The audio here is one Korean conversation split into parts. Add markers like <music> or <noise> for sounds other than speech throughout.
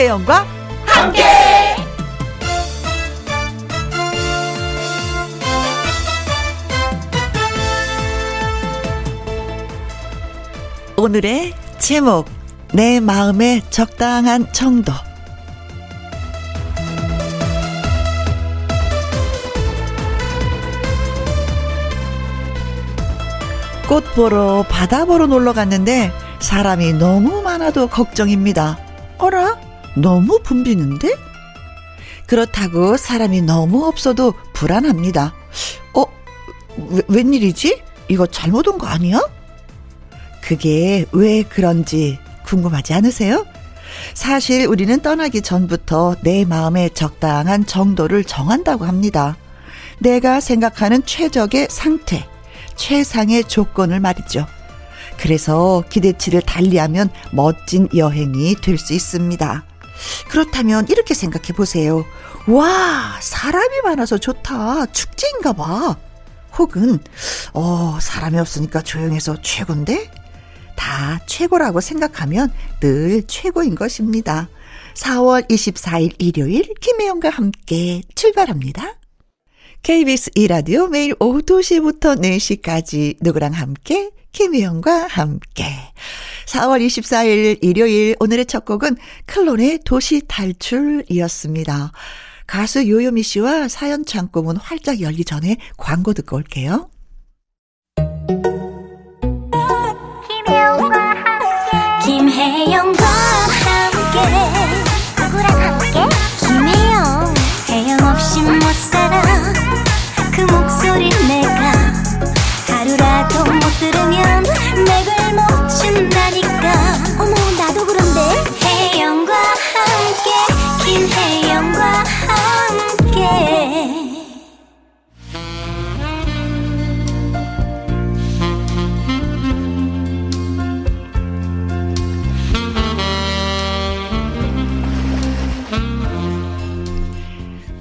김혜영과 함께. 오늘의 제목 내 마음의 적당한 정도 꽃 보러 바다 보러 놀러 갔는데 사람이 너무 많아도 걱정입니다. 어라? 너무 붐비는데? 그렇다고 사람이 너무 없어도 불안합니다. 어? 왜, 웬일이지? 이거 잘못 온 거 아니야? 그게 왜 그런지 궁금하지 않으세요? 사실 우리는 떠나기 전부터 내 마음의 적당한 정도를 정한다고 합니다. 내가 생각하는 최적의 상태, 최상의 조건을 말이죠. 그래서 기대치를 달리하면 멋진 여행이 될 수 있습니다. 그렇다면 이렇게 생각해 보세요. 와, 사람이 많아서 좋다. 축제인가 봐. 혹은, 어, 사람이 없으니까 조용해서 최고인데? 다 최고라고 생각하면 늘 최고인 것입니다. 4월 24일 일요일 김혜영과 함께 출발합니다. KBS 2라디오 매일 오후 2시부터 4시까지 누구랑 함께 김혜영과 함께 4월 24일 일요일 오늘의 첫 곡은 클론의 도시 탈출이었습니다. 가수 요요미 씨와 사연 창고문 활짝 열기 전에 광고 듣고 올게요.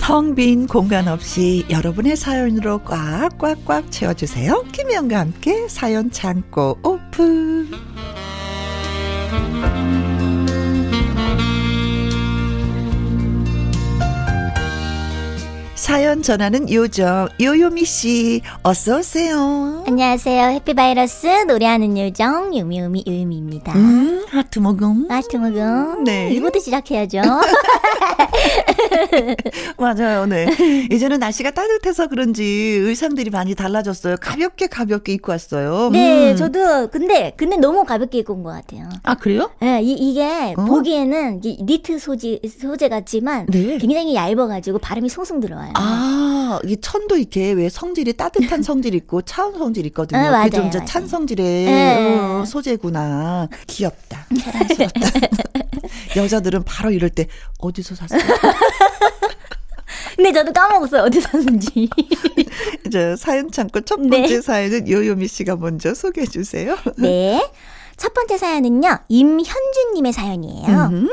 텅 빈 공간 없이 여러분의 사연으로 꽉꽉꽉 채워주세요. 김혜영과 함께 사연 창고 오픈. 사연 전하는 요정 요요미 씨 어서 오세요. 안녕하세요 해피바이러스 노래하는 요정 유미우미 유미입니다 음 하트 먹음. 아트 먹음 네. 이부터 시작해야죠 <laughs> 맞아요. 네. <laughs> 이제는 날씨가 따뜻해서 그런지 의상들이 많이 달라졌어요. 가볍게 가볍게 입고 왔어요. 네 음. 저도 근데 근데 너무 가볍게 입고 온 것 같아요 아 그래요? 네, 이, 이게 어? 보기에는 이 니트 소재, 소재 같지만 네. 굉장히 얇아가지고 바람이 송송 들어와요. 아, 이 천도 이렇게 왜 성질이 따뜻한 성질 있고 차운 성질 있거든요. 아, 맞아요, 그게 좀 이제. 찬 성질의 네. 어, 소재구나. 귀엽다. 사랑스럽다. <laughs> 여자들은 바로 이럴 때 어디서 샀어요? <laughs> 근데 저도 까먹었어요. 어디서 샀는지. <laughs> 저 사연 창고 첫 번째 네. 사연은 요요미 씨가 먼저 소개해 주세요. 네. 첫 번째 사연은요, 임현주님의 사연이에요. 음.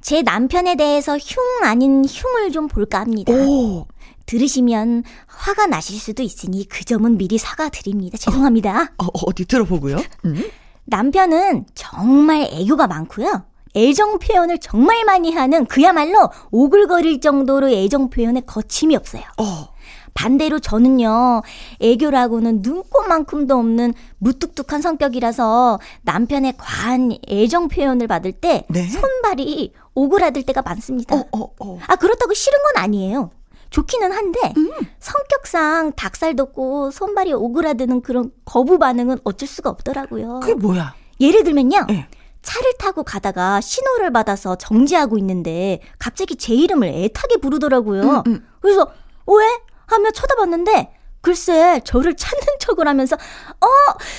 제 남편에 대해서 흉 아닌 흉을 좀 볼까 합니다. 오, 들으시면 화가 나실 수도 있으니 그 점은 미리 사과드립니다. 죄송합니다. 어, 어 디 들어보고요. 음. 남편은 정말 애교가 많고요. 애정 표현을 정말 많이 하는 그야말로 오글거릴 정도로 애정 표현에 거침이 없어요. 어, 반대로 저는요, 애교라고는 눈꽃만큼도 없는 무뚝뚝한 성격이라서 남편의 과한 애정 표현을 받을 때 네. 손발이 오그라들 때가 많습니다. 어, 어, 어. 아, 그렇다고 싫은 건 아니에요. 좋기는 한데, 음. 성격상 닭살 돋고 손발이 오그라드는 그런 거부 반응은 어쩔 수가 없더라고요. 그게 뭐야? 예를 들면요. 네. 차를 타고 가다가 신호를 받아서 정지하고 있는데 갑자기 제 이름을 애타게 부르더라고요. 음, 음. 그래서 왜? 하며 쳐다봤는데 글쎄 저를 찾는 척을 하면서 어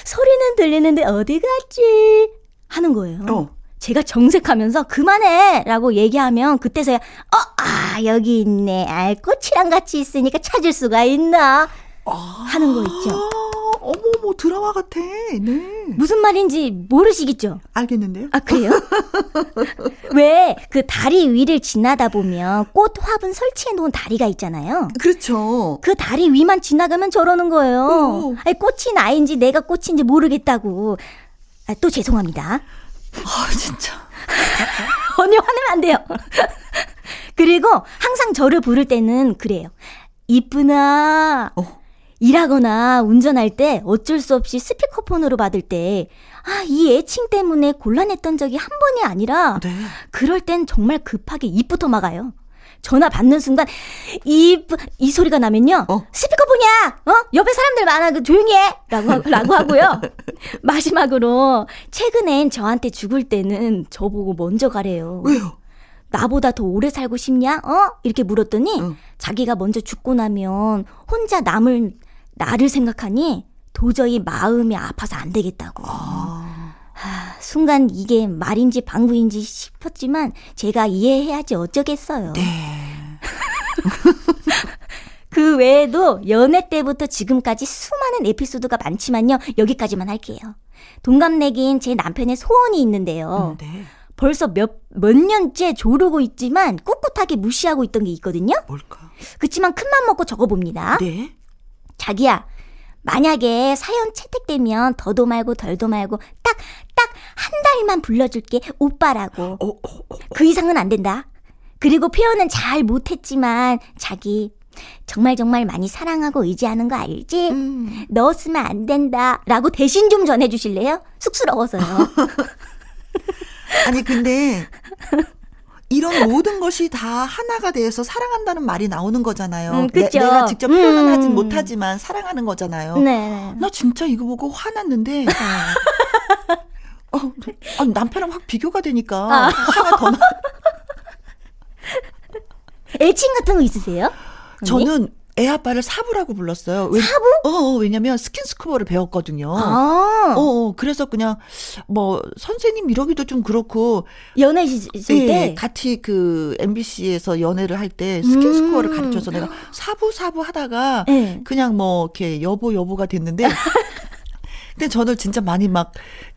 소리는 들리는데 어디 갔지 하는 거예요. 어. 제가 정색하면서 그만해 라고 얘기하면 그때서야 어 아 여기 있네. 아 꽃이랑 같이 있으니까 찾을 수가 있나 하는 거 있죠. 아, 어머머 드라마 같아. 네. 무슨 말인지 모르시겠죠? 알겠는데요? 아, 그래요? <laughs> 왜 그 다리 위를 지나다 보면 꽃 화분 설치해 놓은 다리가 있잖아요. 그렇죠. 그 다리 위만 지나가면 저러는 거예요. 오. 아니, 꽃이 나인지 내가 꽃인지 모르겠다고. 아, 또 죄송합니다. 아 진짜. <laughs> 전혀 화내면 안 돼요. <laughs> 그리고 항상 저를 부를 때는 그래요. 이쁘나. 어. 일하거나 운전할 때 어쩔 수 없이 스피커폰으로 받을 때, 아, 이 애칭 때문에 곤란했던 적이 한 번이 아니라, 네. 그럴 땐 정말 급하게 입부터 막아요. 전화 받는 순간 이, 이 소리가 나면요. 어? 스피커폰이야! 어? 옆에 사람들 많아. 그 조용히 해! 라고, 라고 하고요. <laughs> <laughs> 마지막으로, 최근엔 저한테 죽을 때는 저보고 먼저 가래요. 왜요? 나보다 더 오래 살고 싶냐? 어? 이렇게 물었더니, 응. 자기가 먼저 죽고 나면 혼자 남을, 나를 생각하니 도저히 마음이 아파서 안 되겠다고. 아. 하, 순간 이게 말인지 방구인지 싶었지만 제가 이해해야지 어쩌겠어요. 네. <laughs> 그 외에도 연애 때부터 지금까지 수많은 에피소드가 많지만요. 여기까지만 할게요. 동갑내기인 제 남편의 소원이 있는데요. 음, 네. 벌써 몇, 몇 년째 조르고 있지만 꿋꿋하게 무시하고 있던 게 있거든요. 뭘까? 그치만 큰맘 먹고 적어봅니다. 네. 자기야, 만약에 사연 채택되면 더도 말고 덜도 말고 딱, 딱 한 달만 불러줄게. 오빠라고. 어, 어, 어, 그 이상은 안 된다. 그리고 표현은 잘 못했지만 자기 정말 정말 많이 사랑하고 의지하는 거 알지? 음. 넣었으면 안 된다. 라고 대신 좀 전해주실래요? 쑥스러워서요. <laughs> 아니, 근데 이런 모든 것이 다 하나가 되어서 사랑한다는 말이 나오는 거잖아요. 음, 내, 가 직접 표현은 음. 하진 못하지만 사랑하는 거잖아요. 네. 나 진짜 이거 보고 화났는데. 어, 아, 남편랑 확 비교가 되니까 아. 화가 더 나. <laughs> 애칭 같은 거 있으세요? 저는 애 아빠를 사부라고 불렀어요. 왜, 사부? 어, 어, 왜냐면 스킨스쿠버를 배웠거든요. 아. 어, 어, 그래서 그냥 뭐 선생님 이러기도 좀 그렇고 연애실 예, 때 같이 그 MBC에서 연애를 할 때 스킨스쿠버를 음. 가르쳐서 내가 사부 사부 하다가 네. 그냥 뭐 이렇게 여보 여보가 됐는데 <laughs> 근데 저는 진짜 많이 막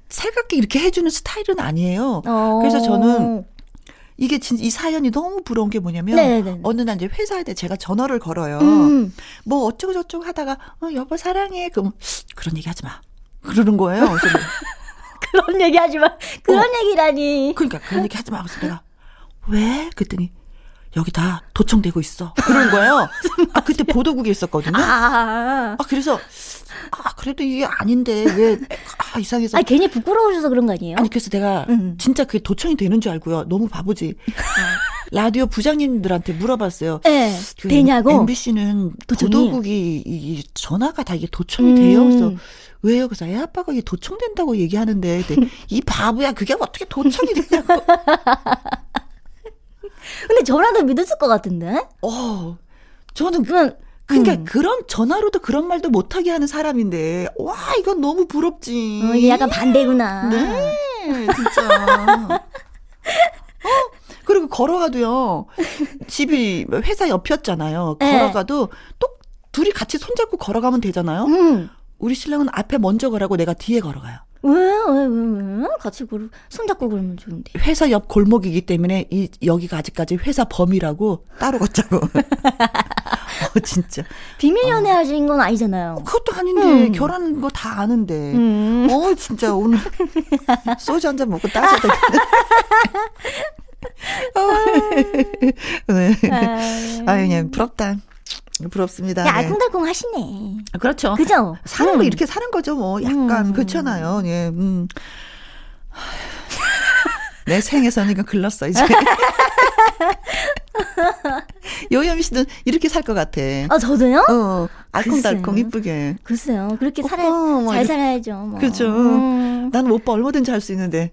살갑게 이렇게 해주는 스타일은 아니에요. 어. 그래서 저는 이게 진짜 이 사연이 너무 부러운 게 뭐냐면 네네네. 네, 네. 어느 날 이제 회사에 제가 전화를 걸어요. 음. 뭐 어쩌고 저쩌고 하다가 어 여보 사랑해. 그럼 그런 얘기 하지 마. 그러는 거예요. 그래서 <laughs> 그런 얘기 하지 마. 그런 어. 얘기라니. 그러니까 그런 얘기 하지 마. 그래서 내가 왜? 그랬더니 여기 다 도청되고 있어. 그런 거예요. <laughs> 아, 그때 보도국에 있었거든요. 아, 아 그래서 아, 그래도 이게 아닌데, 왜, 아, 이상해서. 아, 괜히 부끄러우셔서 그런 거 아니에요? 아니, 그래서 내가 음. 진짜 그게 도청이 되는 줄 알고요. 너무 바보지. 라디오 부장님들한테 물어봤어요. 네. 그 되냐고? MBC는 도청이? 보도국이 이 전화가 다 이게 도청이 음. 돼요. 그래서 왜요? 그래서 애 아빠가 이게 도청된다고 얘기하는데, 이 바보야, 그게 어떻게 도청이 되냐고. <laughs> 근데 전화도 믿었을 것 같은데? 어, 저는 그냥 그러니까 음. 그런 전화로도 그런 말도 못하게 하는 사람인데 와 이건 너무 부럽지. 어, 이게 약간 반대구나. 네, 진짜. 어? 그리고 걸어가도요. 집이 회사 옆이었잖아요. 네. 걸어가도 똑 둘이 같이 손잡고 걸어가면 되잖아요. 음. 우리 신랑은 앞에 먼저 가라고 내가 뒤에 걸어가요. 왜, 왜, 왜, 왜? 같이 그 손잡고 그러면 좋은데. 회사 옆 골목이기 때문에 이, 여기가 아직까지 회사 범이라고 따로 걷자고. <laughs> 어, 진짜. 비밀 연애 어. 하신 건 아니잖아요. 그것도 아닌데, 음. 결혼한 거다 아는데. 음. 어, 진짜 오늘 <laughs> 소주 한 잔 먹고 따져야 되겠네. <laughs> 어. 네. 아유, 그냥 부럽다. 부럽습니다. 야, 네. 알콩달콩 하시네. 아, 그렇죠. 그죠? 사는 음. 거 이렇게 사는 거죠, 뭐. 약간, 음. 그렇잖아요. 예, 음. 내 생에서는 이거 글렀어, 이제. <laughs> 요염이 씨는 이렇게 살 것 같아. 아, 저도요? 어. 알콩달콩 이쁘게. 글쎄요. 그렇게 살아, 어, 잘 살아야죠. 뭐. 그렇죠. 음. 나는 오빠 얼마든지 할 수 있는데.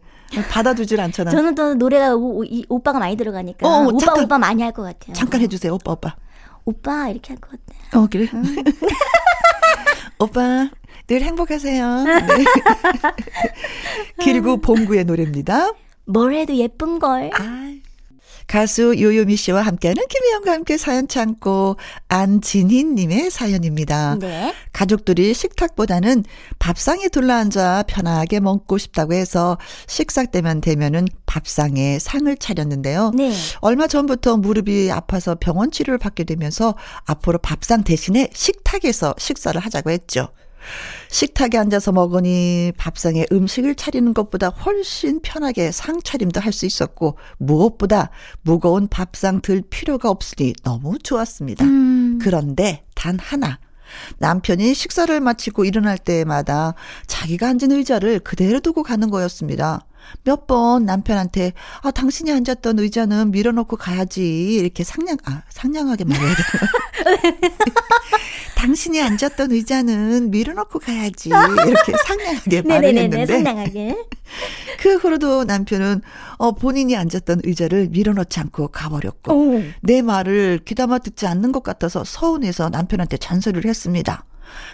받아주질 않잖아. 저는 또 노래가 오, 이, 오빠가 많이 들어가니까. 어, 오빠, 잠깐, 오빠 많이 할 것 같아요. 잠깐 해주세요, 오빠, 오빠. 오빠 이렇게 할 것 같아요. 어 그래? 응. <laughs> 오빠 늘 행복하세요. 네. <laughs> 길고 봉구의 노래입니다. 뭘 해도 예쁜 걸. 아. 가수 요요미 씨와 함께하는 김희영과 함께 사연 참고 안진희님의 사연입니다. 네. 가족들이 식탁보다는 밥상에 둘러앉아 편하게 먹고 싶다고 해서 식사 때면 되면은 밥상에 상을 차렸는데요. 네. 얼마 전부터 무릎이 아파서 병원 치료를 받게 되면서 앞으로 밥상 대신에 식탁에서 식사를 하자고 했죠. 식탁에 앉아서 먹으니 밥상에 음식을 차리는 것보다 훨씬 편하게 상차림도 할 수 있었고 무엇보다 무거운 밥상 들 필요가 없으니 너무 좋았습니다. 음. 그런데 단 하나 남편이 식사를 마치고 일어날 때마다 자기가 앉은 의자를 그대로 두고 가는 거였습니다. 몇 번 남편한테 아 당신이 앉았던 의자는 밀어놓고 가야지. 이렇게 상냥 아 상냥하게 말해야 되나? <laughs> 당신이 앉았던 의자는 밀어놓고 가야지. 이렇게 상냥하게 <laughs> 말을 했는데. 상냥하게. <laughs> 그 후로도 남편은 어 본인이 앉았던 의자를 밀어놓지 않고 가버렸고 오. 내 말을 귀담아 듣지 않는 것 같아서 서운해서 남편한테 잔소리를 했습니다.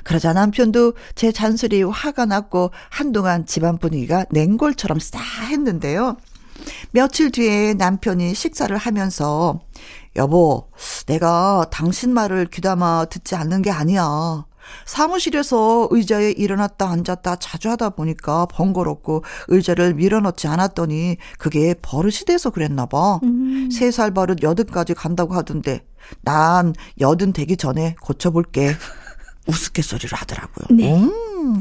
그러자 남편도 제 잔소리에 화가 났고 한동안 집안 분위기가 냉골처럼 싸했는데요. 며칠 뒤에 남편이 식사를 하면서 여보, 내가 당신 말을 귀담아 듣지 않는 게 아니야. 사무실에서 의자에 일어났다 앉았다 자주 하다 보니까 번거롭고 의자를 밀어넣지 않았더니 그게 버릇이 돼서 그랬나 봐. 음. 3살 버릇 여든까지 간다고 하던데 난 여든 되기 전에 고쳐볼게. <laughs> 우스갯소리를 하더라고요. 네. 음,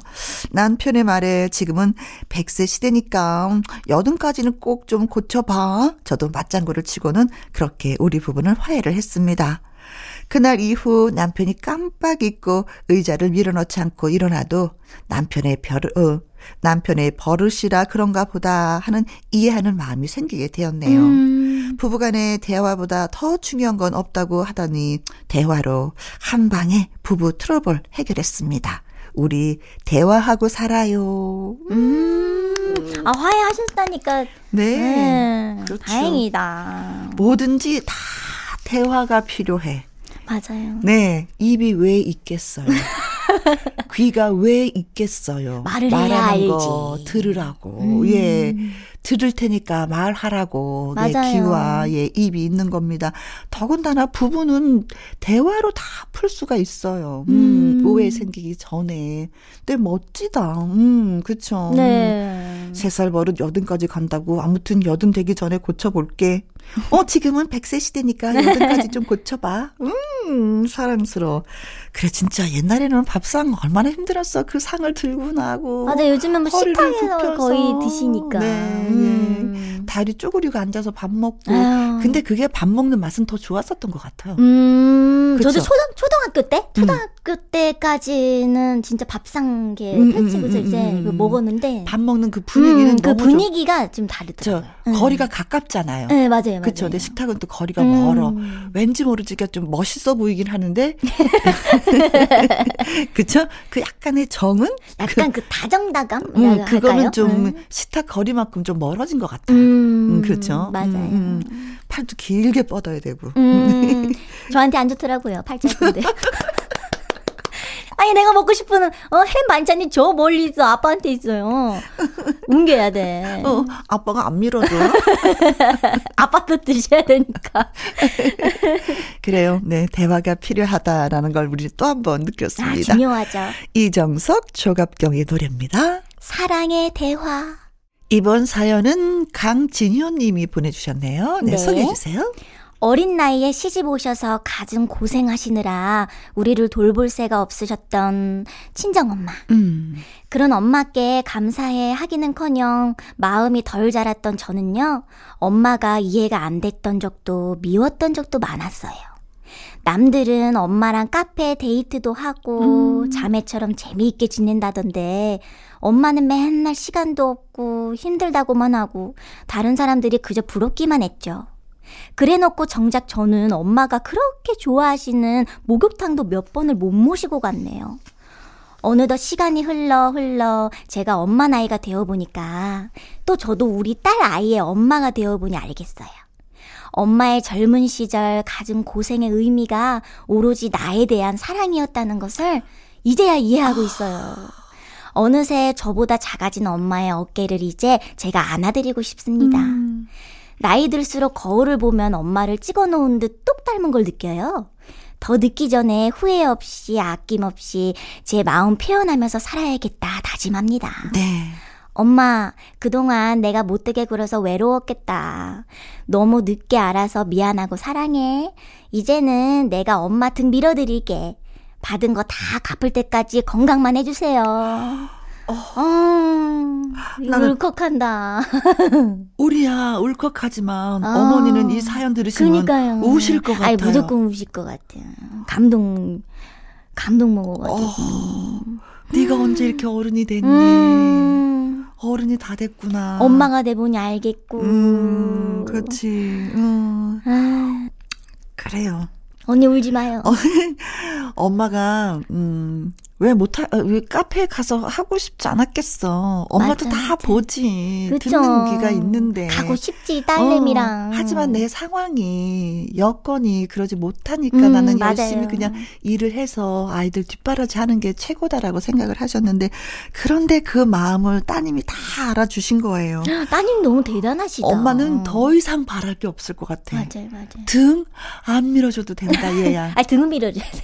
남편의 말에 지금은 100세 시대니까 여든까지는 꼭 좀 고쳐봐. 저도 맞장구를 치고는 그렇게 우리 부부는 화해를 했습니다. 그날 이후 남편이 깜빡 잊고 의자를 밀어넣지 않고 일어나도 남편의 별, 어, 남편의 버릇이라 그런가 보다 하는 이해하는 마음이 생기게 되었네요. 음. 부부간의 대화보다 더 중요한 건 없다고 하더니 대화로 한 방에 부부 트러블 해결했습니다. 우리 대화하고 살아요. 음. 아, 화해하셨다니까. 네. 네. 그렇죠. 다행이다. 뭐든지 다 대화가 필요해. 맞아요. 네. 입이 왜 있겠어요? <laughs> <laughs> 귀가 왜 있겠어요? 말을 해야 알지. 거 들으라고. 음. 예. 들을 테니까 말하라고 네, 귀와 예, 입이 있는 겁니다. 더군다나 부부는 대화로 다 풀 수가 있어요. 음, 음. 오해 생기기 전에. 근데 멋지다. 음, 그쵸. 네. 세살 버릇 여든까지 간다고 아무튼 여든 되기 전에 고쳐볼게. 어, 지금은 100세 시대니까 여든까지 좀 고쳐봐. 음, 사랑스러워. 그래, 진짜 옛날에는 밥상 얼마나 힘들었어. 그 상을 들고 나고. 맞아, 요즘은 뭐 식탁에서 거의 드시니까. 네, 음. 네. 다리 쪼그리고 앉아서 밥 먹고. 아유. 근데 그게 밥 먹는 맛은 더 좋았었던 것 같아요. 음, 그쵸? 저도 초등, 초등학교 때? 음. 초등학교 음. 때까지는 진짜 밥상게 음, 펼치고 음, 음, 이제 음, 먹었는데. 밥 먹는 그 분위기는 그 분위기가 좀 다르더라고요. 저, 거리가 가깝잖아요. 네, 맞아요. 맞아요. 그쵸. 근데 식탁은 또 거리가 음. 멀어. 왠지 모르지가 좀 멋있어 보이긴 하는데. <laughs> 그쵸? 그 약간의 정은? 약간 그, 그 다정다감? 음, 그거는 좀 음. 식탁 거리만큼 좀 멀어진 것 같아요. 음, 음 그렇죠. 맞아요. 음, 음. 팔도 길게 뻗어야 되고. <laughs> 저한테 안 좋더라고요. 팔 짧은데. <laughs> 아니 내가 먹고 싶은 어, 햄 반찬이 저 멀리 있어 아빠한테 있어요. 옮겨야 돼. <laughs> 어, 아빠가 안 밀어줘. <laughs> 아빠도 드셔야 되니까. <laughs> 그래요. 네 대화가 필요하다라는 걸 우리 또 한 번 느꼈습니다. 아, 중요하죠. 이정석 조갑경의 노래입니다. 사랑의 대화. 이번 사연은 강진효 님이 보내주셨네요. 네, 네. 소개해 주세요. 어린 나이에 시집 오셔서 가진 고생하시느라 우리를 돌볼 새가 없으셨던 친정엄마. 음. 그런 엄마께 감사해 하기는 커녕 마음이 덜 자랐던 저는요, 엄마가 이해가 안 됐던 적도 미웠던 적도 많았어요. 남들은 엄마랑 카페 데이트도 하고 음. 자매처럼 재미있게 지낸다던데 엄마는 맨날 시간도 없고 힘들다고만 하고 다른 사람들이 그저 부럽기만 했죠. 그래 놓고 정작 저는 엄마가 그렇게 좋아하시는 목욕탕도 몇 번을 못 모시고 갔네요. 어느덧 시간이 흘러 흘러 제가 엄마 나이가 되어 보니까 또 저도 우리 딸 아이의 엄마가 되어 보니 알겠어요. 엄마의 젊은 시절 가진 고생의 의미가 오로지 나에 대한 사랑이었다는 것을 이제야 이해하고 있어요. 어느새 저보다 작아진 엄마의 어깨를 이제 제가 안아드리고 싶습니다. 음. 나이 들수록 거울을 보면 엄마를 찍어 놓은 듯 똑 닮은 걸 느껴요. 더 늦기 전에 후회 없이 아낌없이 제 마음 표현하면서 살아야겠다 다짐합니다. 네. 엄마, 그동안 내가 못되게 굴어서 외로웠겠다. 너무 늦게 알아서 미안하고 사랑해. 이제는 내가 엄마 등 밀어드릴게. 받은 거 다 갚을 때까지 건강만 해주세요. 어, 어 나는 울컥한다. <laughs> 우리야 울컥하지만 어, 머니는 이 사연 들으시면 그러니까요. 우실 것 같아요. 아니 무조건 우실 것 같아요. 감동 감동 먹어가지고. 어, 네가 언제 이렇게 어른이 됐니? 음. 어른이 다 됐구나. 엄마가 돼 보니 알겠고. 음, 그렇지. 음. 아. 그래요. 언니 울지 마요. 어, <laughs> 엄마가 음, 왜 못하, 어, 왜 카페에 가서 하고 싶지 않았겠어. 엄마도 맞아, 다 맞아. 보지. 그쵸. 듣는 귀가 있는데. 가고 싶지, 딸내미랑. 어, 하지만 내 상황이, 여건이 그러지 못하니까 음, 나는 맞아요. 열심히 그냥 일을 해서 아이들 뒷바라지 하는 게 최고다라고 생각을 하셨는데, 그런데 그 마음을 따님이 다 알아주신 거예요. 따님 너무 대단하시다. 엄마는 더 이상 바랄 게 없을 것 같아. 맞아요, 맞아요. 등 안 밀어줘도 된다, 얘야. <laughs> 아, 등은 밀어줘야 돼.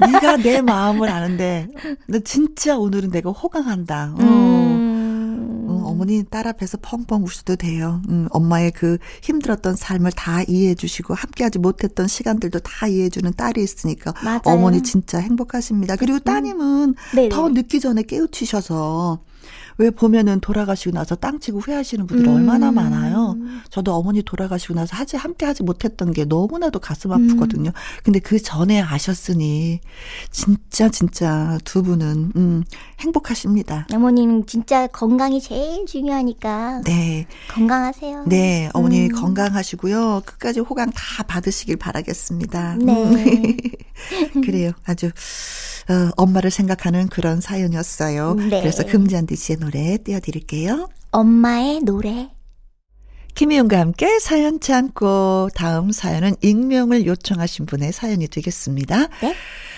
네가 내 마음을 아는데 너 진짜 오늘은 내가 호강한다. 어. 음. 어, 어머니 딸 앞에서 펑펑 우셔도 돼요. 음, 엄마의 그 힘들었던 삶을 다 이해해 주시고 함께하지 못했던 시간들도 다 이해해 주는 딸이 있으니까 맞아요. 어머니 진짜 행복하십니다. 그리고 음. 따님은 음. 더 늦기 전에 깨우치셔서 왜 보면은 돌아가시고 나서 땅 치고 후회하시는 분들이 음. 얼마나 많아요. 저도 어머니 돌아가시고 나서 하지 함께 하지 못했던 게 너무나도 가슴 아프거든요. 음. 근데 그 전에 아셨으니 진짜 진짜 두 분은 음 행복하십니다. 어머님 진짜 건강이 제일 중요하니까. 네. 건강하세요. 네, 어머니 음. 건강하시고요. 끝까지 호강 다 받으시길 바라겠습니다. 네. <laughs> <laughs> 그래요. 아주 어, 엄마를 생각하는 그런 사연이었어요. 네. 그래서 금잔디 씨의 노래 띄워드릴게요. 엄마의 노래. 김희영과 함께 사연 참고 다음 사연은 익명을 요청하신 분의 사연이 되겠습니다. 네?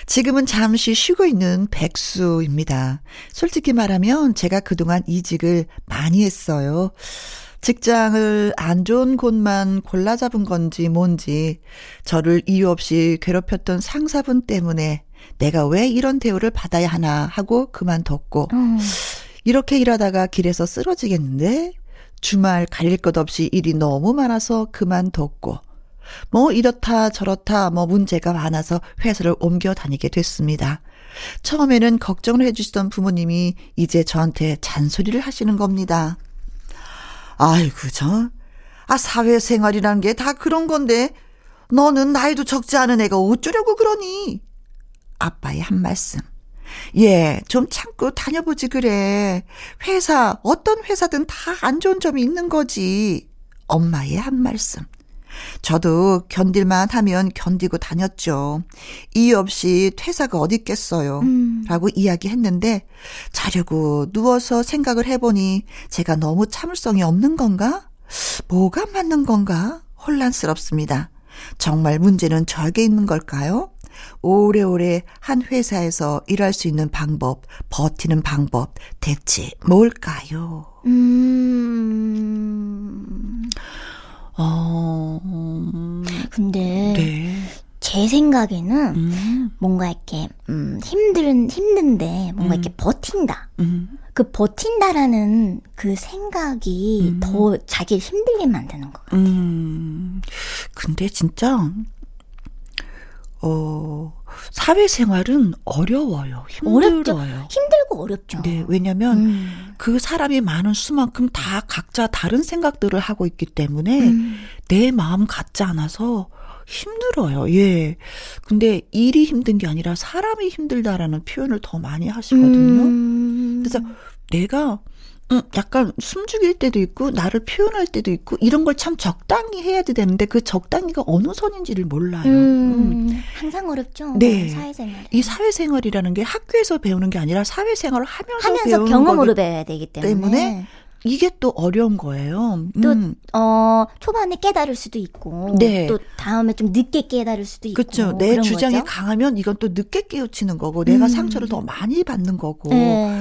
지금은 잠시 쉬고 있는 백수입니다. 솔직히 말하면 제가 그동안 이직을 많이 했어요. 직장을 안 좋은 곳만 골라 잡은 건지 뭔지 저를 이유 없이 괴롭혔던 상사분 때문에 내가 왜 이런 대우를 받아야 하나 하고 그만뒀고 음. 이렇게 일하다가 길에서 쓰러지겠는데 주말 가릴 것 없이 일이 너무 많아서 그만뒀고 뭐 이렇다 저렇다 뭐 문제가 많아서 회사를 옮겨 다니게 됐습니다. 처음에는 걱정을 해주시던 부모님이 이제 저한테 잔소리를 하시는 겁니다. 아이고 저, 아 사회생활이란 게 다 그런 건데 너는 나이도 적지 않은 애가 어쩌려고 그러니? 아빠의 한 말씀. 예, 좀 참고 다녀보지 그래. 회사, 어떤 회사든 다 안 좋은 점이 있는 거지. 엄마의 한 말씀. 저도 견딜만 하면 견디고 다녔죠. 이유 없이 퇴사가 어딨겠어요. 음. 라고 이야기했는데, 자려고 누워서 생각을 해보니 제가 너무 참을성이 없는 건가? 뭐가 맞는 건가? 혼란스럽습니다. 정말 문제는 저에게 있는 걸까요? 오래오래 한 회사에서 일할 수 있는 방법, 버티는 방법, 대체 뭘까요? 음. 어. 근데. 네. 제 생각에는 음. 뭔가 이렇게 음 힘든 힘든데 뭔가 음. 이렇게 버틴다. 음. 그 버틴다라는 그 생각이 음. 더 자기를 힘들게 만드는 것 같아요. 음. 근데 진짜 어, 사회생활은 어려워요. 힘들어요. 어렵죠. 힘들고 어렵죠. 네, 왜냐면 음. 그 사람이 많은 수만큼 다 각자 다른 생각들을 하고 있기 때문에 음. 내 마음 같지 않아서 힘들어요. 예. 근데 일이 힘든 게 아니라 사람이 힘들다라는 표현을 더 많이 하시거든요. 음. 그래서 내가 음, 약간 숨죽일 때도 있고 나를 표현할 때도 있고 이런 걸 참 적당히 해야지 되는데 그 적당히가 어느 선인지를 몰라요. 음, 음. 항상 어렵죠. 네. 사회생활. 이 사회생활이라는 게 학교에서 배우는 게 아니라 사회생활을 하면서, 하면서 경험으로 배워야 되기 때문에. 때문에 이게 또 어려운 거예요. 또, 음. 어, 초반에 깨달을 수도 있고. 네. 또 다음에 좀 늦게 깨달을 수도 있고. 그렇죠. 내 주장이 거죠? 강하면 이건 또 늦게 깨우치는 거고, 내가 음. 상처를 더 많이 받는 거고. 네.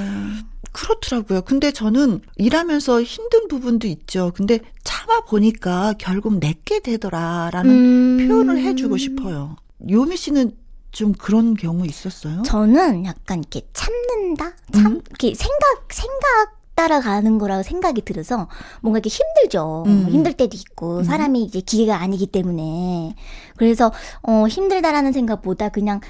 그렇더라고요. 근데 저는 일하면서 힘든 부분도 있죠. 근데 참아 보니까 결국 내게 되더라라는 음. 표현을 해주고 싶어요. 요미 씨는 좀 그런 경우 있었어요? 저는 약간 이렇게 참는다? 참, 음? 이렇게 생각, 생각, 따라가는 거라고 생각이 들어서 뭔가 이렇게 힘들죠. 음. 힘들 때도 있고 음. 사람이 이제 기계가 아니기 때문에 그래서 어 힘들다라는 생각보다 그냥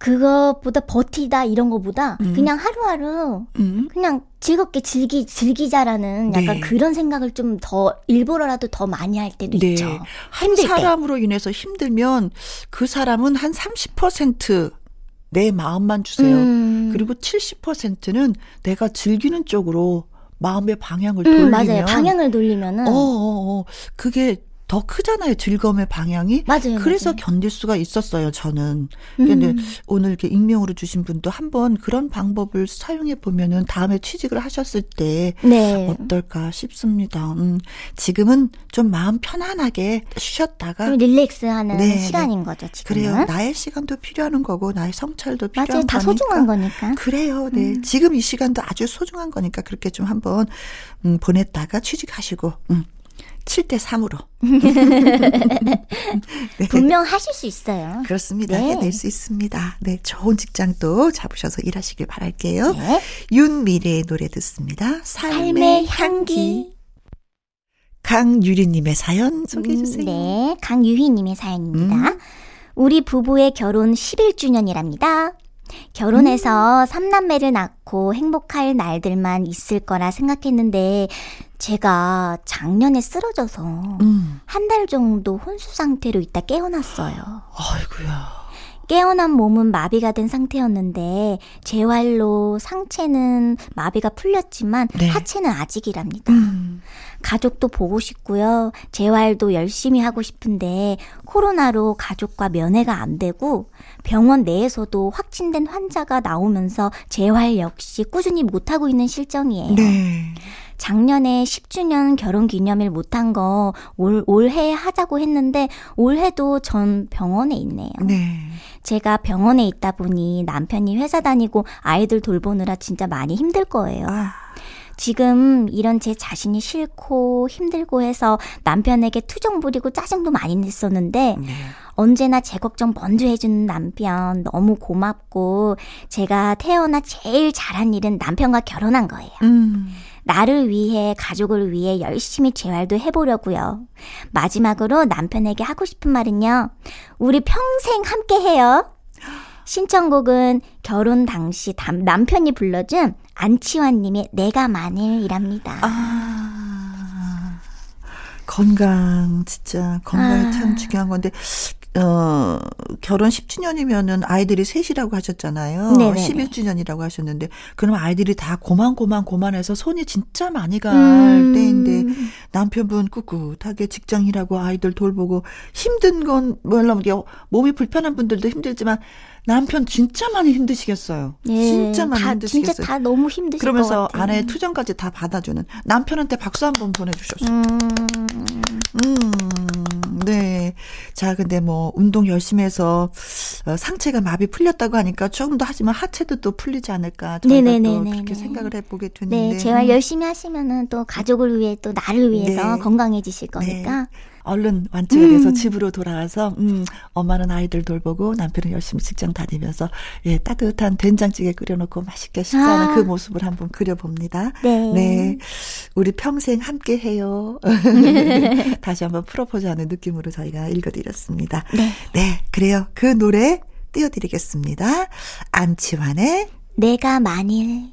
그것보다 버티다 이런 거보다 음. 그냥 하루하루 음. 그냥 즐겁게 즐기 즐기자라는 약간 네. 그런 생각을 좀 더 일부러라도 더 많이 할 때도 네. 있죠. 한 사람으로 인해서 힘들면 그 사람은 한 30%내 마음만 주세요. 음. 그리고 70%는 내가 즐기는 쪽으로 마음의 방향을 음, 돌리면 맞아요. 방향을 돌리면은 어, 어, 어. 그게 더 크잖아요. 즐거움의 방향이. 맞아요. 그래서 맞아요. 견딜 수가 있었어요. 저는. 근데 음. 오늘 이렇게 익명으로 주신 분도 한번 그런 방법을 사용해 보면은 다음에 취직을 하셨을 때 네. 어떨까 싶습니다. 음, 지금은 좀 마음 편안하게 쉬셨다가 릴렉스하는 네, 네. 시간인 거죠. 지금 그래요. 나의 시간도 필요한 거고 나의 성찰도 필요한 맞아요. 다 거니까. 소중한 거니까. 그래요. 네. 음. 지금 이 시간도 아주 소중한 거니까 그렇게 좀 한번 음, 보냈다가 취직하시고. 음. 7대 3으로. 네. <laughs> 분명 하실 수 있어요. 그렇습니다. 네. 해낼 수 있습니다. 네, 좋은 직장도 잡으셔서 일하시길 바랄게요. 네. 윤미래의 노래 듣습니다. 삶의, 삶의 향기. 강유리님의 사연 소개해 음, 주세요. 음, 네, 강유희님의 사연입니다. 음. 우리 부부의 결혼 11주년이랍니다. 결혼해서 음. 3남매를 낳고 행복할 날들만 있을 거라 생각했는데 제가 작년에 쓰러져서 음. 한달 정도 혼수 상태로 있다 깨어났어요. 아이고야. 깨어난 몸은 마비가 된 상태였는데 재활로 상체는 마비가 풀렸지만 네. 하체는 아직이랍니다. 음. 가족도 보고 싶고요. 재활도 열심히 하고 싶은데 코로나로 가족과 면회가 안 되고 병원 내에서도 확진된 환자가 나오면서 재활 역시 꾸준히 못하고 있는 실정이에요. 네. 작년에 10주년 결혼 기념일 못한 거 올, 올해 하자고 했는데 올해도 전 병원에 있네요. 네. 제가 병원에 있다 보니 남편이 회사 다니고 아이들 돌보느라 진짜 많이 힘들 거예요. 아. 지금 이런 제 자신이 싫고 힘들고 해서 남편에게 투정 부리고 짜증도 많이 냈었는데 네. 언제나 제 걱정 먼저 해주는 남편 너무 고맙고 제가 태어나 제일 잘한 일은 남편과 결혼한 거예요. 음. 나를 위해 가족을 위해 열심히 재활도 해보려고요. 마지막으로 남편에게 하고 싶은 말은요. 우리 평생 함께 해요. 신청곡은 결혼 당시 남편이 불러준 안치환님의 내가 만일이랍니다. 아, 건강, 진짜 건강이 아. 참 중요한 건데, 어, 결혼 10주년이면은 아이들이 셋이라고 하셨잖아요. 네네네. 11주년이라고 하셨는데, 그럼 아이들이 다 고만고만 고만해서 손이 진짜 많이 갈 음. 때인데, 남편분 꿋꿋하게 직장이라고 아이들 돌보고, 힘든 건, 물론 몸이 불편한 분들도 힘들지만, 남편 진짜 많이 힘드시겠어요. 예, 진짜 많이 다, 힘드시겠어요. 진짜 다 너무 힘드실 그러면서 아내 투정까지 다 받아주는 남편한테 박수 한번 보내주셨어요. 음. 음, 네. 자, 근데 뭐 운동 열심히 해서 어, 상체가 마비 풀렸다고 하니까 조금 더 하지만 하체도 또 풀리지 않을까 저희가 네네네네. 또 그렇게 생각을 해보게 되는데. 네, 재활 열심히 하시면은 또 가족을 위해 또 나를 위해서 네. 건강해지실 거니까. 네. 얼른 완치가 돼서 음. 집으로 돌아와서 음 엄마는 아이들 돌보고 남편은 열심히 직장 다니면서 예 따뜻한 된장찌개 끓여놓고 맛있게 식사하는 아. 그 모습을 한번 그려봅니다. 네. 네. 우리 평생 함께 해요. <laughs> 다시 한번 프로포즈하는 느낌으로 저희가 읽어드렸습니다. 네. 네. 그래요. 그 노래 띄워드리겠습니다. 안치환의 내가 만일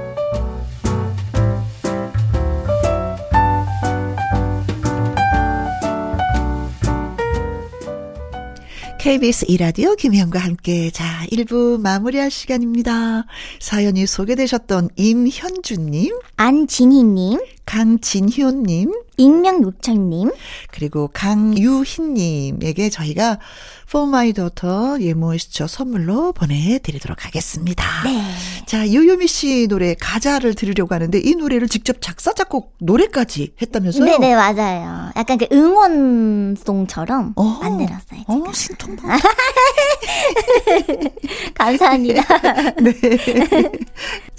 KBS 이라디오 김혜영과 함께 자 1부 마무리할 시간입니다. 사연이 소개되셨던 임현주님, 안진희님, 강진효님, 익명육철님, 그리고 강유희님에게 저희가 For My Daughter 예모시처 선물로 보내드리도록 하겠습니다. 네. 자, 유유미 씨 노래 가자를 들으려고 하는데 이 노래를 직접 작사, 작곡, 노래까지 했다면서요? 네네, 맞아요. 약간 그 응원송처럼 어, 만들었어요. 어, 신통 <laughs> 감사합니다. <laughs> 네.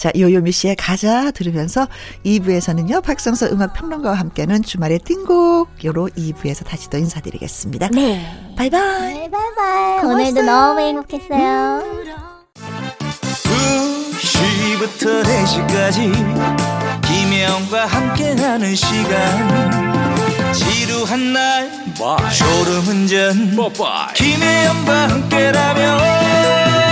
자, 요요미 씨의 가자 들으면서 2부에서는요, 박성서 음악평론가와 함께하는 주말의 띵곡, 요로 2부에서 다시 또 인사드리겠습니다. 네. 바이바이. 네, 바이바이. 오늘도 너무 행복했어요. 2시부터 4시까지 김혜영과 함께하는 시간 지루한 날 졸음 운전 김혜영과 함께라면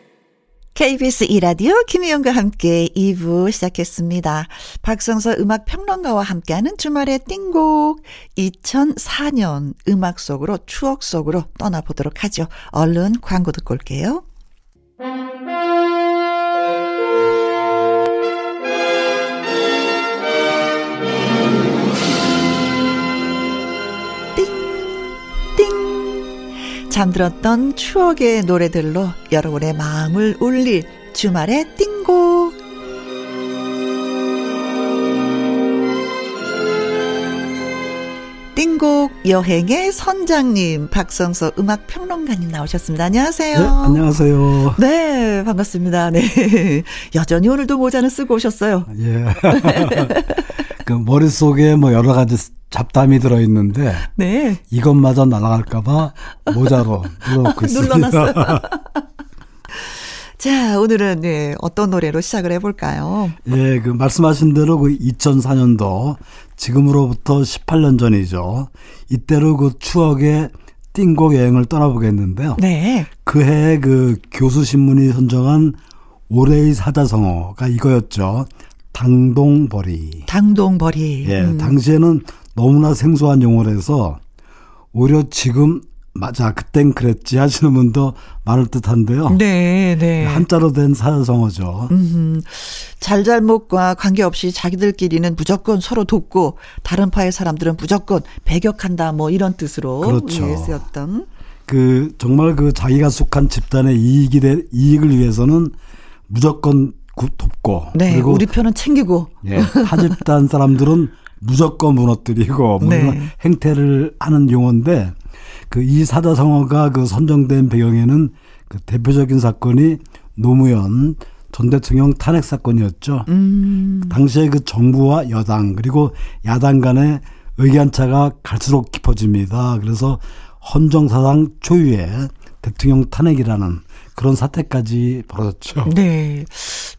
KBS 이라디오 김희영과 함께 2부 시작했습니다. 박성서 음악 평론가와 함께하는 주말의 띵곡 2004년 음악 속으로 추억 속으로 떠나보도록 하죠. 얼른 광고 듣고 올게요. 잠들었던 추억의 노래들로 여러분의 마음을 울릴 주말의 띵곡. 띵곡 여행의 선장님 박성서 음악 평론가님 나오셨습니다. 안녕하세요. 네, 안녕하세요. 네, 반갑습니다. 네. <laughs> 여전히 오늘도 모자는 쓰고 오셨어요. 예. <laughs> 그 머릿속에 뭐 여러 가지 잡담이 들어 있는데 네. 이것마저 날아갈까 봐 모자로 눌러놓고 있습니다. 눌러놨어요. <laughs> 자, 오늘은 네, 어떤 노래로 시작을 해볼까요? 예, 그 말씀하신 대로 그 2004년도 지금으로부터 18년 전이죠. 이때로 그 추억의 띵곡 여행을 떠나보겠는데요. 네. 그 해에 그 교수 신문이 선정한 올해의 사자성어가 이거였죠. 당동벌이. 당동벌이. 예, 음. 당시에는 너무나 생소한 용어라서 오히려 지금 맞아 그땐 그랬지 하시는 분도 많을 듯한데요. 네, 네. 한자로 된 사자성어죠. 음, 잘잘못과 관계없이 자기들끼리는 무조건 서로 돕고 다른 파의 사람들은 무조건 배격한다 뭐 이런 뜻으로 그렇죠. 예, 쓰였던 그 정말 그 자기가 속한 집단의 이익이 될 이익을 위해서는 무조건 구- 돕고 네, 그리고 우리 편은 챙기고 예, 타 집단 사람들은 무조건 무너뜨리고 뭐 네. 행태를 하는 용어인데 그 이 사자성어가 그 선정된 배경에는 그 대표적인 사건이 노무현 전 대통령 탄핵 사건이었죠. 음, 당시에 그 정부와 여당 그리고 야당 간의 의견 차가 갈수록 깊어집니다. 그래서 헌정사상 초유의 대통령 탄핵이라는 그런 사태까지 벌어졌죠. <laughs> 네.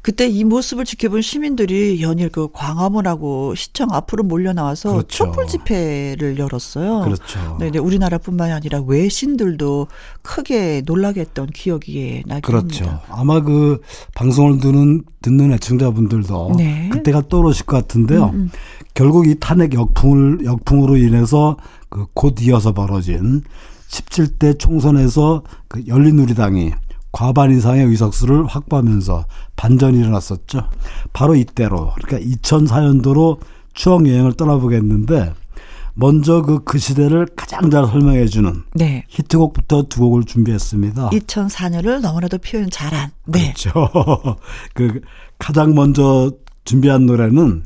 그때 이 모습을 지켜본 시민들이 연일 그 광화문하고 시청 앞으로 몰려 나와서 그렇죠. 촛불 집회를 열었어요. 그렇죠. 네, 네. 우리나라뿐만이 아니라 외신들도 크게 놀라게 했던 기억이 나긴 그렇죠. 합니다. 아마 그 방송을 듣는 듣는 애청자분들도 네. 그때가 떠오르실 것 같은데요. 음, 음. 결국 이 탄핵 역풍을 역풍으로 인해서 그 곧 이어서 벌어진 17대 총선에서 그 열린우리당이 과반 이상의 의석수를 확보하면서 반전이 일어났었죠. 바로 이때로 그러니까 2004년도로 추억 여행을 떠나보겠는데 먼저 그, 그 시대를 가장 잘 설명해 주는 네. 히트곡부터 두 곡을 준비했습니다. 2004년을 너무나도 표현 잘한. 네. 그렇죠. <laughs> 그 가장 먼저 준비한 노래는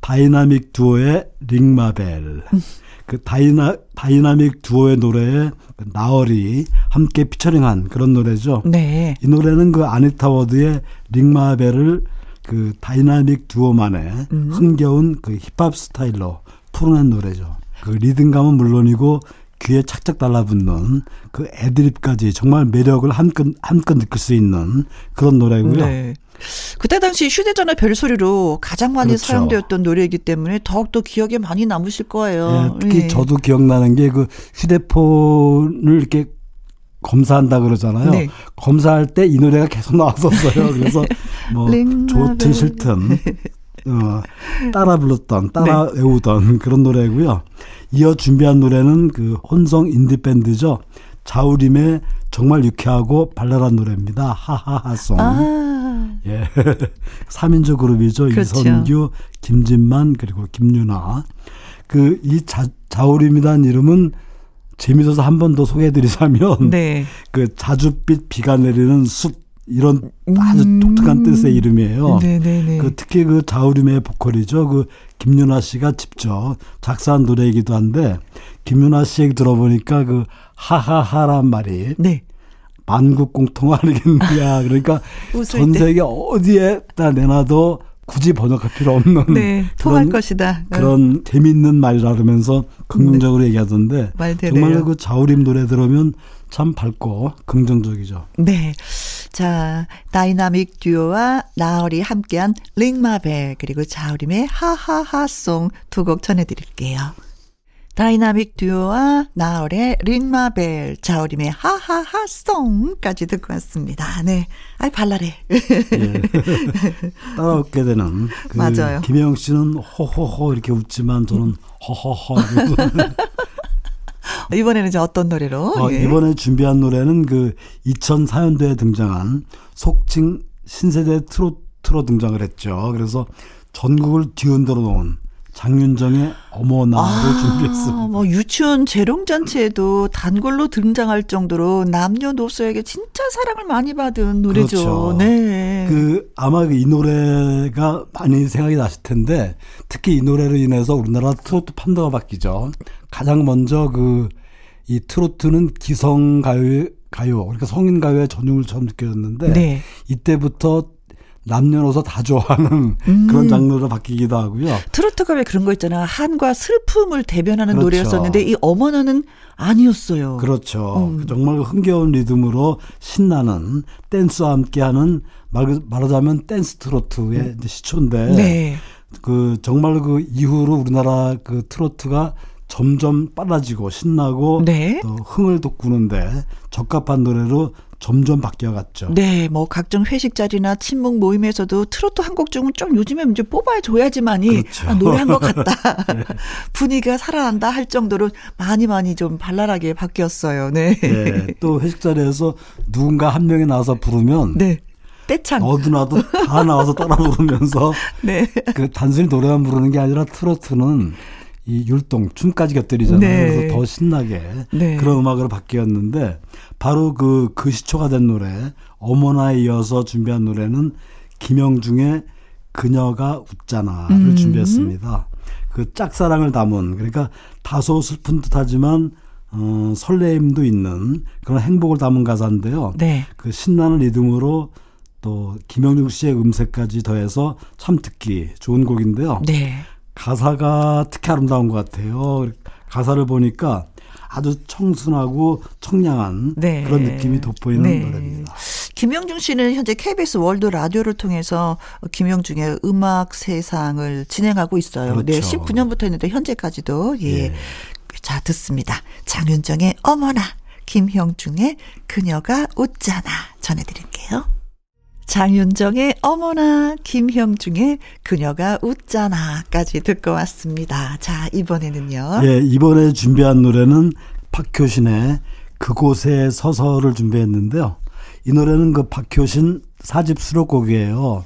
다이나믹 듀오의 Ring My Bell. 그 다이나 다이나믹 듀오의 노래에 그 나얼이 함께 피처링한 그런 노래죠. 네. 이 노래는 그 아니타 워드의 Ring My Bell을 그 다이나믹 듀오만의 음. 흥겨운 그 힙합 스타일로 풀어낸 노래죠. 그 리듬감은 물론이고 귀에 착착 달라붙는 그 애드립까지 정말 매력을 한껏 한껏 느낄 수 있는 그런 노래고요. 네. 그때 당시 휴대전화 별소리로 가장 많이 그렇죠. 사용되었던 노래이기 때문에 더욱더 기억에 많이 남으실 거예요. 예, 특히 예. 저도 기억나는 게 그 휴대폰을 이렇게 검사한다 그러잖아요. 네. 검사할 때 이 노래가 계속 나왔었어요. <laughs> 그래서 뭐. 좋든 싫든 어, 따라 불렀던 따라 외우던 그런 노래고요. 이어 준비한 노래는 그 혼성 인디 밴드죠. 자우림의 정말 유쾌하고 발랄한 노래입니다. 하하하송. 아, 예. <laughs> 3인조 그룹이죠. 그렇죠. 이선규, 김진만, 그리고 김유나. 그, 이 자, 자우림이라는 이름은 재밌어서 한 번 더 소개해드리자면, 네. <laughs> 그 자줏빛 비가 내리는 숲, 이런 아주 음. 독특한 뜻의 이름이에요. 네네네. 그 특히 그 자우림의 보컬이죠. 그 김윤아 씨가 직접 작사한 노래이기도 한데, 김윤아 씨 얘기 들어보니까 그 하하하란 말이 네. 만국 공통 아니겠느냐. 그러니까 <laughs> 전 때. 세계 어디에다 내놔도 굳이 번역할 필요 없는 네. 통할 그런, 것이다. 어, 그런 재밌는 말이라 그러면서 긍정적으로 얘기하던데 말대로요. 정말로 그 자우림 노래 들으면 참 밝고 긍정적이죠. 네. 자, 다이나믹 듀오와 나얼이 함께한 Ring My Bell 그리고 자우림의 하하하송 두 곡 전해드릴게요. 다이나믹 듀오와 나얼의 Ring My Bell, 자우림의 하하하송까지 듣고 왔습니다. 네. 아이, 발랄해. 예. 따라웃게 되는 그 맞아요. 김혜영 씨는 호호호 이렇게 웃지만 저는 허허허 <laughs> 이번에는 이제 어떤 노래로? 어, 예. 이번에 준비한 노래는 그 2004년도에 등장한 속칭 신세대 트로트로 등장을 했죠. 그래서 전국을 뒤흔들어 놓은 장윤정의 어머나를 준비했습니다. 뭐 유치원 재롱잔치에도 단골로 등장할 정도로 남녀노소에게 진짜 사랑을 많이 받은 노래죠. 그렇죠. 네. 그 아마 이 노래가 많이 생각이 나실 텐데 특히 이 노래로 인해서 우리나라 트로트 판도가 바뀌죠. 가장 먼저 그 이 트로트는 기성 가요 가요 그러니까 성인 가요의 전용을 처음 느껴졌는데 네. 이때부터 남녀노소 다 좋아하는 음. 그런 장르로 바뀌기도 하고요. 트로트가 왜 그런 거 있잖아. 한과 슬픔을 대변하는 그렇죠. 노래였었는데 이 어머나는 아니었어요. 그렇죠. 음. 정말 흥겨운 리듬으로 신나는 댄스와 함께하는 말, 말하자면 댄스 트로트의 이제 시초인데 네. 그 정말 그 이후로 우리나라 그 트로트가 점점 빨라지고 신나고 네. 또 흥을 돋구는데 적합한 노래로 점점 바뀌어갔죠. 네, 뭐 각종 회식 자리나 친목 모임에서도 트로트 한 곡 중은 좀 요즘에 이제 뽑아야 줘야지만이 그렇죠. 아, 노래한 것 <laughs> 같다. 분위기가 살아난다 할 정도로 많이 많이 좀 발랄하게 바뀌었어요. 네. 예, 또 회식 자리에서 누군가 한 명이 나와서 부르면 네. 떼창. 너도나도 다 나와서 따라 부르면서 <laughs> 네. 그 단순히 노래만 부르는 게 아니라 트로트는 이 율동 춤까지 곁들이잖아요. 네. 그래서 더 신나게 네. 그런 음악으로 바뀌었는데 바로 그, 그 시초가 된 노래 어머나에 이어서 준비한 노래는 김영중의 그녀가 웃잖아를 음. 준비했습니다. 그 짝사랑을 담은 그러니까 다소 슬픈 듯하지만 어, 설레임도 있는 그런 행복을 담은 가사인데요. 네. 그 신나는 리듬으로 또 김영중 씨의 음색까지 더해서 참 듣기 좋은 곡인데요. 네. 가사가 특히 아름다운 것 같아요. 가사를 보니까 아주 청순하고 청량한 네. 그런 느낌이 돋보이는 네. 노래입니다. 김영중 씨는 현재 KBS 월드 라디오를 통해서 김영중의 음악 세상을 진행하고 있어요. 그렇죠. 네, 19년부터 했는데 현재까지도 예. 예. 자, 듣습니다. 장윤정의 어머나, 김형중의 그녀가 웃잖아 전해 드릴게요. 장윤정의 어머나, 김형중의 그녀가 웃잖아까지 듣고 왔습니다. 자, 이번에는요. 예, 이번에 준비한 노래는 박효신의 그곳에 서서를 준비했는데요. 이 노래는 그 박효신 사집 수록곡이에요.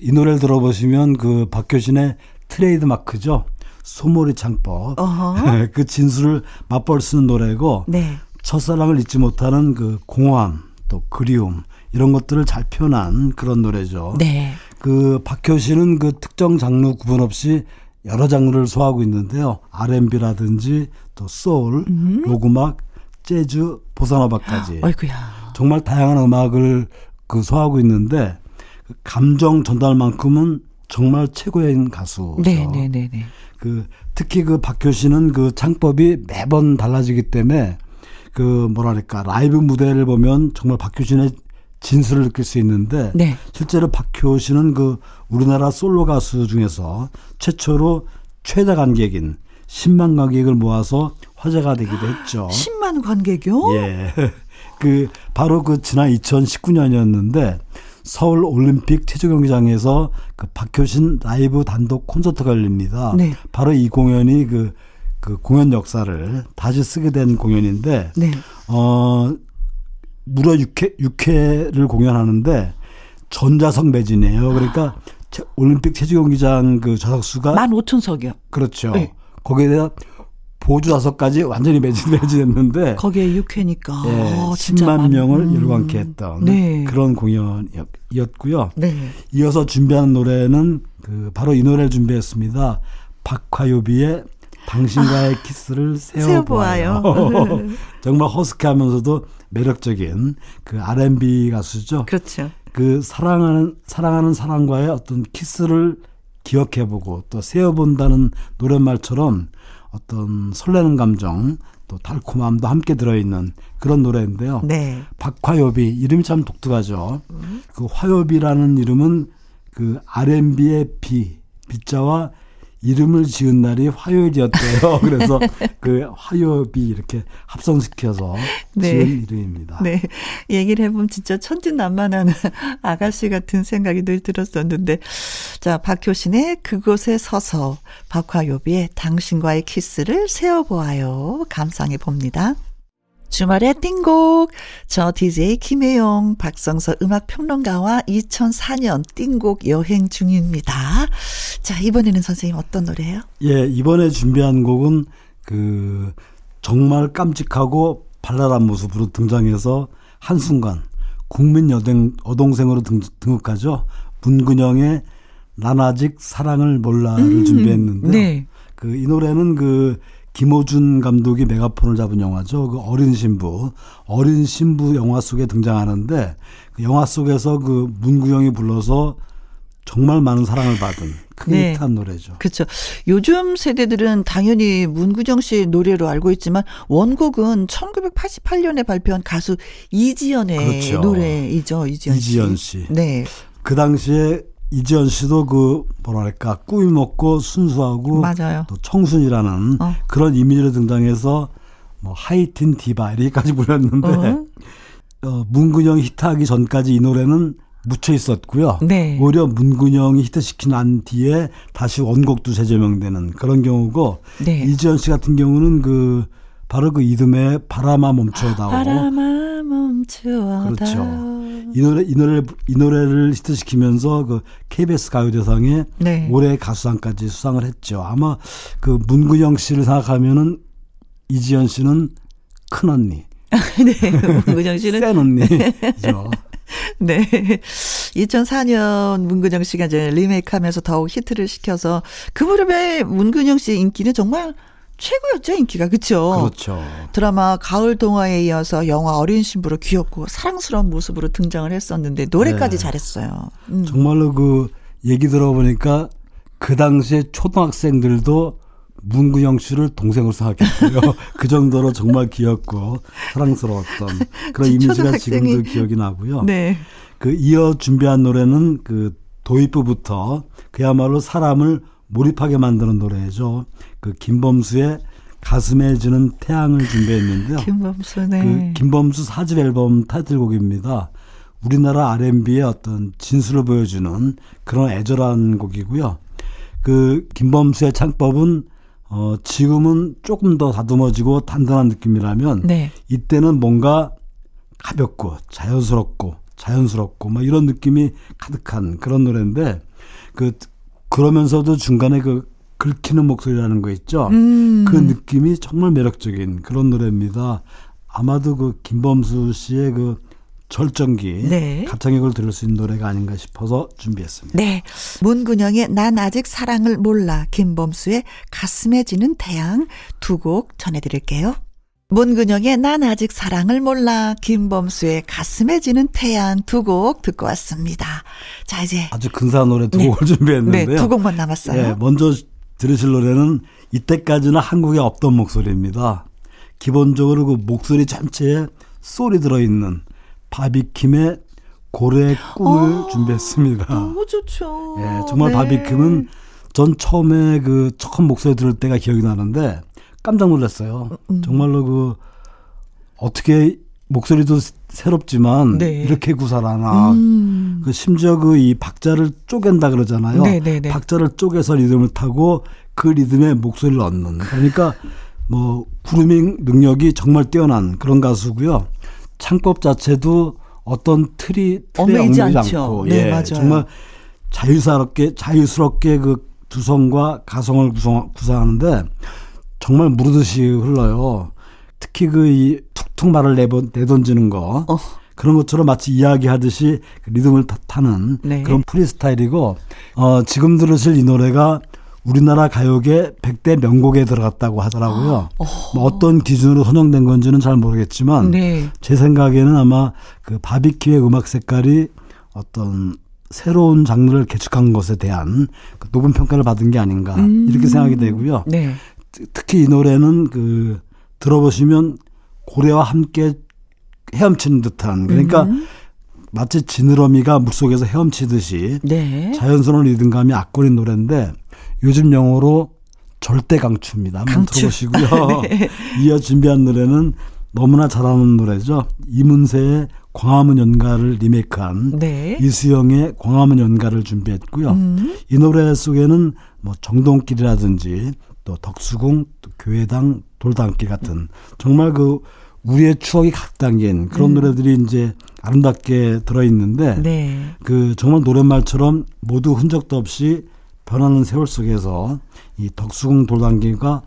이 노래를 들어보시면 그 박효신의 트레이드 마크죠. 소몰이 창법. 어허. <laughs> 그 진술을 맛볼 수 있는 노래고 네. 첫사랑을 잊지 못하는 그 공허함 또 그리움 이런 것들을 잘 표현한 그런 노래죠. 네. 그 박효신은 그 특정 장르 구분 없이 여러 장르를 소화하고 있는데요. R&B라든지 또 소울, 음. 로그막, 재즈, 보사노바까지 아이고야. 정말 다양한 음악을 그 소화하고 있는데 그 감정 전달만큼은 정말 최고인 가수죠. 네, 네, 네, 네. 그 특히 그 박효 씨는 그 창법이 매번 달라지기 때문에 그 뭐랄까 라이브 무대를 보면 정말 박효 씨의 진수를 느낄 수 있는데 네. 실제로 박효 씨는 그 우리나라 솔로 가수 중에서 최초로 최다 관객인 10만 관객을 모아서 화제가 되기도 했죠. <gasps> 10만 관객이요? 예. <laughs> 그 바로 그 지난 2019년이었는데 서울 올림픽 체조 경기장에서 그 박효신 라이브 단독 콘서트가 열립니다. 네. 바로 이 공연이 그, 그 공연 역사를 다시 쓰게 된 공연인데 네. 어 무려 6회 6회를 공연하는데 전자석 매진이에요. 그러니까 체- 올림픽 체조 경기장 그 좌석수가 15,000석이요. 그렇죠. 네. 거기에 대한 보조 좌석까지 완전히 매진 <laughs> 매진했는데 거기에 6회니까. 예, 어, 진짜 10만 많- 명을 음. 열광케 했던 네. 그런 공연이었고요. 네. 이어서 준비한 노래는 그 바로 이 노래를 준비했습니다. 박화요비의 당신과의 키스를 세워보아요. 세워보아요. <laughs> 정말 허스키하면서도 매력적인 그 R&B 가수죠. 그렇죠. 그 사랑하는 사랑하는 사람과의 어떤 키스를 기억해보고 또 세어본다는 노랫말처럼 어떤 설레는 감정 또 달콤함도 함께 들어있는 그런 노래인데요. 네. 박화요비 이름이 참 독특하죠. 그 화요비라는 이름은 그 R&B의 비 비자와 이름을 지은 날이 화요일이었대요. <laughs> 그래서 그 화요비 이렇게 합성시켜서 네. 지은 이름입니다. 네. 얘기를 해보면 진짜 천진난만한 <laughs> 아가씨 같은 생각이 늘 들었었는데. 자, 박효신의 그곳에 서서 박화요비의 당신과의 키스를 세워보아요. 감상해 봅니다. 주말의 띵곡. 저 DJ 김혜영, 박성서 음악평론가와 2004년 띵곡 여행 중입니다. 자, 이번에는 선생님 어떤 노래예요? 예, 이번에 준비한 곡은 그 정말 깜찍하고 발랄한 모습으로 등장해서 한순간 국민 여동, 여동생으로 등, 등극하죠. 문근영의 난 아직 사랑을 몰라를 준비했는데요. 네. 그이 노래는 그 김호준 감독이 메가폰을 잡은 영화죠. 그 어린 신부, 어린 신부 영화 속에 등장하는데 그 영화 속에서 그 문구영이 불러서 정말 많은 사랑을 받은 크게 네. 히트한 노래죠. 그렇죠. 요즘 세대들은 당연히 문구정 씨 노래로 알고 있지만 원곡은 1988년에 발표한 가수 이지연의 그렇죠. 노래이죠. 이지연 씨. 이지연 씨. 네. 그 당시에 이지연 씨도 그 뭐랄까 꾸미 먹고 순수하고 맞아요. 또 청순이라는 어. 그런 이미지로 등장해서 뭐 하이틴 디바 이렇게까지 <laughs> 불렸는데 어. 어, 문근영 히트하기 전까지 이 노래는 묻혀 있었고요. 네. 오히려 문근영이 히트시킨 난 뒤에 다시 원곡도 재조명되는 그런 경우고 네. 이지연 씨 같은 경우는 그 바로 그 이듬해 바람아 멈춰다오 바람아 멈추어다. 그렇죠. 이 노래 이 노래 이 노래를 히트시키면서 그 KBS 가요대상에 네. 올해 가수상까지 수상을 했죠. 아마 그 문근영 씨를 생각하면은 이지연 씨는 큰 언니, <laughs> 네. 문구정 씨는 센 언니죠. <laughs> 네. 2004년 문근영 씨가 이제 리메이크하면서 더욱 히트를 시켜서 그 무렵에 문근영 씨의 인기는 정말 최고였죠, 인기가. 그렇죠? 그렇죠. 드라마 가을 동화에 이어서 영화 어린 신부로 귀엽고 사랑스러운 모습으로 등장을 했었는데 노래까지 네. 잘했어요. 음. 정말로 그 얘기 들어보니까 그 당시에 초등학생들도 문근영 씨를 동생으로 생각했고요. <laughs> 그 정도로 정말 귀엽고 사랑스러웠던 그런 <laughs> 이미지가 초등학생이. 지금도 기억이 나고요. 네. 그 이어 준비한 노래는 그 도입부부터 그야말로 사람을 몰입하게 만드는 노래죠. 그 김범수의 가슴에 지는 태양을 준비했는데요. <laughs> 김범수 네. 그 김범수 사집 앨범 타이틀곡입니다. 우리나라 R&B의 어떤 진수를 보여주는 그런 애절한 곡이고요. 그 김범수의 창법은 어 지금은 조금 더 다듬어지고 단단한 느낌이라면 네. 이때는 뭔가 가볍고 자연스럽고 자연스럽고 막 이런 느낌이 가득한 그런 노래인데 그 그러면서도 중간에 그 긁히는 목소리라는 거 있죠. 음. 그 느낌이 정말 매력적인 그런 노래입니다. 아마도 그 김범수 씨의 그 절정기 네. 가창력을 들을 수 있는 노래가 아닌가 싶어서 준비했습니다. 네. 문근영의 난 아직 사랑을 몰라 김범수의 가슴에 지는 태양 두 곡 전해드릴게요. 문근영의 난 아직 사랑을 몰라 김범수의 가슴에 지는 태양 두 곡 듣고 왔습니다. 자 이제 아주 근사한 노래 두 네. 곡을 준비했는데요. 네, 두 곡만 남았어요. 예, 먼저 들으실 노래는 이때까지는 한국에 없던 목소리입니다. 기본적으로 그 목소리 전체에 소리 들어있는 바비킴의 고래의 꿈을 어, 준비했습니다. 너무 좋죠. 예, 정말 네. 바비킴은 전 처음에 그 처음 목소리 들을 때가 기억이 나는데 깜짝 놀랐어요. 음. 정말로 그 어떻게 목소리도 새롭지만 네. 이렇게 구사하나. 음. 그 심지어 그 이 박자를 쪼갠다 그러잖아요. 네네네. 박자를 쪼개서 리듬을 타고 그 리듬에 목소리를 얻는. 그러니까 뭐 구루밍 능력이 정말 뛰어난 그런 가수고요. 창법 자체도 어떤 틀이 틀에 얽매이지. 않고 네, 예, 맞아요. 정말 자유스럽게 자유스럽게 그 두성과 가성을 구성, 구성하는데 정말 무르듯이 흘러요. 특히 그 이 툭툭 말을 내번, 내던지는 거 어. 그런 것처럼 마치 이야기하듯이 그 리듬을 타- 타는 네. 그런 프리스타일이고 어, 지금 들으실 이 노래가 우리나라 가요계 100대 명곡에 들어갔다고 하더라고요. 뭐 어떤 기준으로 선정된 건지는 잘 모르겠지만 네. 제 생각에는 아마 그 바비큐의 음악 색깔이 어떤 새로운 장르를 개척한 것에 대한 그 높은 평가를 받은 게 아닌가 이렇게 생각이 되고요. 네. 특히 이 노래는 그 들어보시면 고래와 함께 헤엄치는 듯한 그러니까 음. 마치 지느러미가 물속에서 헤엄치듯이 네. 자연스러운 리듬감이 악권인 노래인데 요즘 영어로 절대 강추입니다. 한번 강추. 들어보시고요. <laughs> 이어 준비한 노래는 너무나 잘하는 노래죠. 이문세의 광화문 연가를 리메이크한 네. 이수영의 광화문 연가를 준비했고요. 음. 이 노래 속에는 뭐 정동길이라든지 또 덕수궁, 또 교회당, 돌담길 같은 정말 그 우리의 추억이 각 담긴 그런 노래들이 이제 아름답게 들어있는데 음. 네. 그 정말 노랫말처럼 모두 흔적도 없이 변하는 세월 속에서 이 덕수궁 돌담길과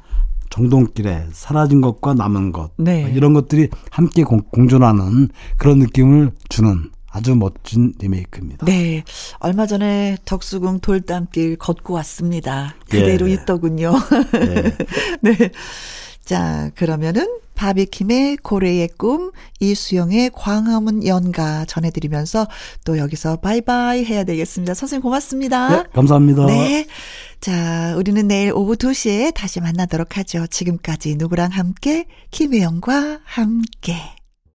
정동길에 사라진 것과 남은 것 네. 이런 것들이 함께 공, 공존하는 그런 느낌을 주는 아주 멋진 리메이크입니다. 네. 얼마 전에 덕수궁 돌담길 걷고 왔습니다. 그대로 예. 있더군요. <laughs> 네. 네. 자, 그러면은 바비킴의 고래의 꿈, 이수영의 광화문 연가 전해드리면서 또 여기서 바이바이 해야 되겠습니다. 선생님 고맙습니다. 네, 감사합니다. 네. 자, 우리는 내일 오후 2시에 다시 만나도록 하죠. 지금까지 누구랑 함께? 김혜영과 함께.